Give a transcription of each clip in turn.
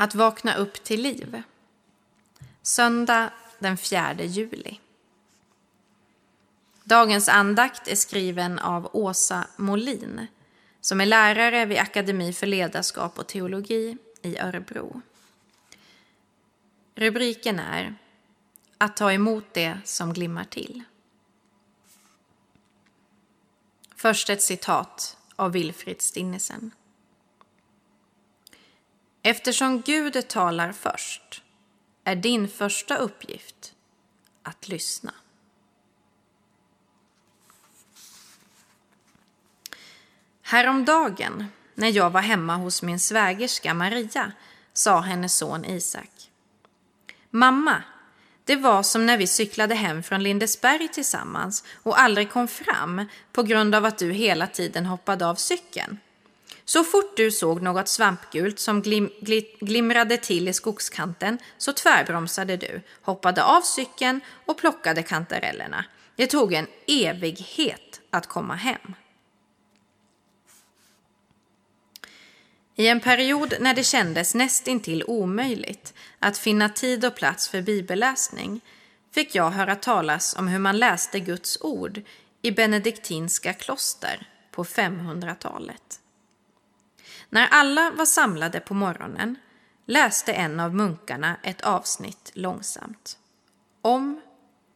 Att vakna upp till liv. Söndag den 4 juli. Dagens andakt är skriven av Åsa Molin som är lärare vid Akademi för ledarskap och teologi i Örebro. Rubriken är Att ta emot det som glimmar till. Först ett citat av Wilfrid Stinnesen. Eftersom Gud talar först är din första uppgift att lyssna. Häromdagen när jag var hemma hos min svägerska Maria sa hennes son Isak. Mamma, det var som när vi cyklade hem från Lindesberg tillsammans och aldrig kom fram på grund av att du hela tiden hoppade av cykeln. Så fort du såg något svampgult som glim, glim, glimrade till i skogskanten så tvärbromsade du, hoppade av cykeln och plockade kantarellerna. Det tog en evighet att komma hem. I en period när det kändes nästintill omöjligt att finna tid och plats för bibelläsning fick jag höra talas om hur man läste Guds ord i benediktinska kloster på 500-talet. När alla var samlade på morgonen läste en av munkarna ett avsnitt långsamt. Om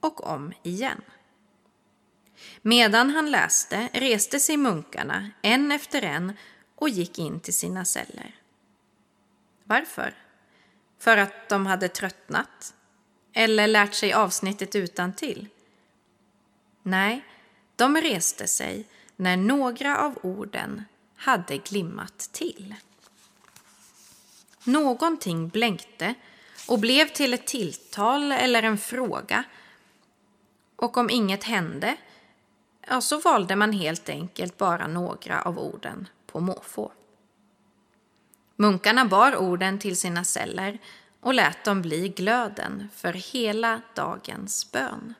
och om igen. Medan han läste reste sig munkarna en efter en och gick in till sina celler. Varför? För att de hade tröttnat? Eller lärt sig avsnittet utan till? Nej, de reste sig när några av orden hade glimmat till. Någonting blänkte och blev till ett tilltal eller en fråga. Och om inget hände, ja, så valde man helt enkelt bara några av orden på måfå. Munkarna bar orden till sina celler och lät dem bli glöden för hela dagens bön.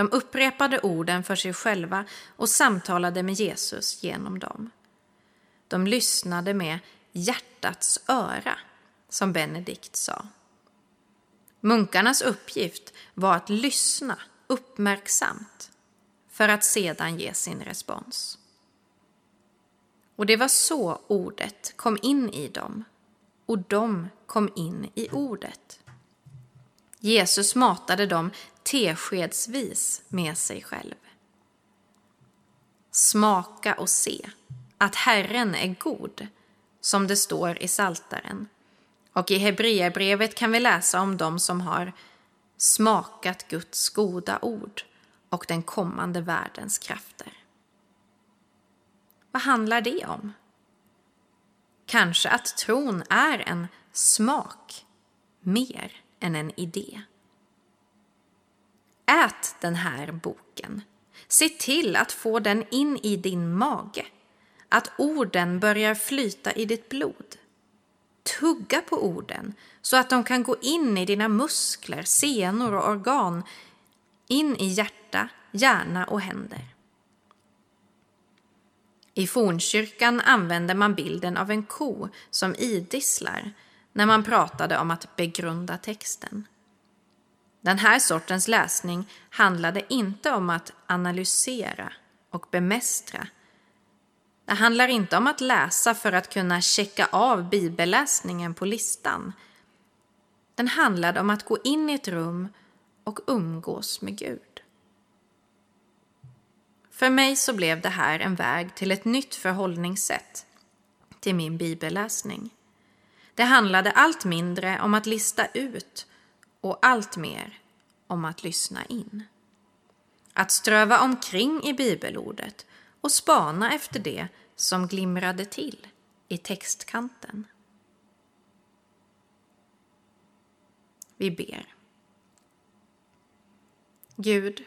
De upprepade orden för sig själva och samtalade med Jesus genom dem. De lyssnade med hjärtats öra, som Benedikt sa. Munkarnas uppgift var att lyssna uppmärksamt för att sedan ge sin respons. Och det var så ordet kom in i dem och de kom in i ordet. Jesus matade dem teskedsvis med sig själv. Smaka och se att Herren är god, som det står i Saltaren. Och i Hebreerbrevet kan vi läsa om dem som har smakat Guds goda ord och den kommande världens krafter. Vad handlar det om? Kanske att tron är en smak mer än en idé. Ät den här boken. Se till att få den in i din mage. Att orden börjar flyta i ditt blod. Tugga på orden så att de kan gå in i dina muskler, senor och organ, in i hjärta, hjärna och händer. I fornkyrkan använder man bilden av en ko som idisslar när man pratade om att begrunda texten. Den här sortens läsning handlade inte om att analysera och bemästra. Det handlar inte om att läsa för att kunna checka av bibelläsningen på listan. Den handlade om att gå in i ett rum och umgås med Gud. För mig så blev det här en väg till ett nytt förhållningssätt till min bibelläsning. Det handlade allt mindre om att lista ut och allt mer om att lyssna in. Att ströva omkring i bibelordet och spana efter det som glimrade till i textkanten. Vi ber. Gud,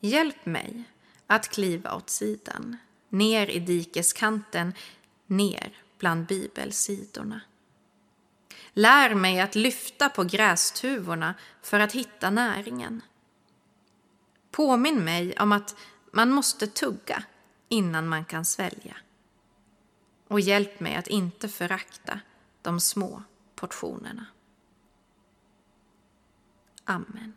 hjälp mig att kliva åt sidan, ner i dikeskanten, ner bland bibelsidorna. Lär mig att lyfta på grästuvorna för att hitta näringen. Påminn mig om att man måste tugga innan man kan svälja. Och hjälp mig att inte förakta de små portionerna. Amen.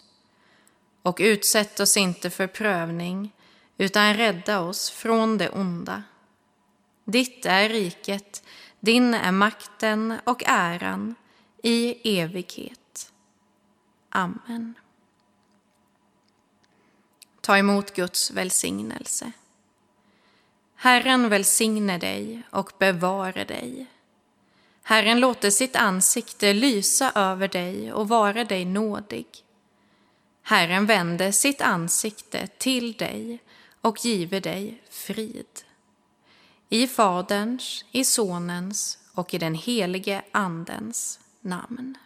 och utsätt oss inte för prövning, utan rädda oss från det onda. Ditt är riket, din är makten och äran i evighet. Amen. Ta emot Guds välsignelse. Herren välsigne dig och bevare dig. Herren låter sitt ansikte lysa över dig och vara dig nådig. Herren vände sitt ansikte till dig och giver dig frid. I Faderns, i Sonens och i den helige Andens namn.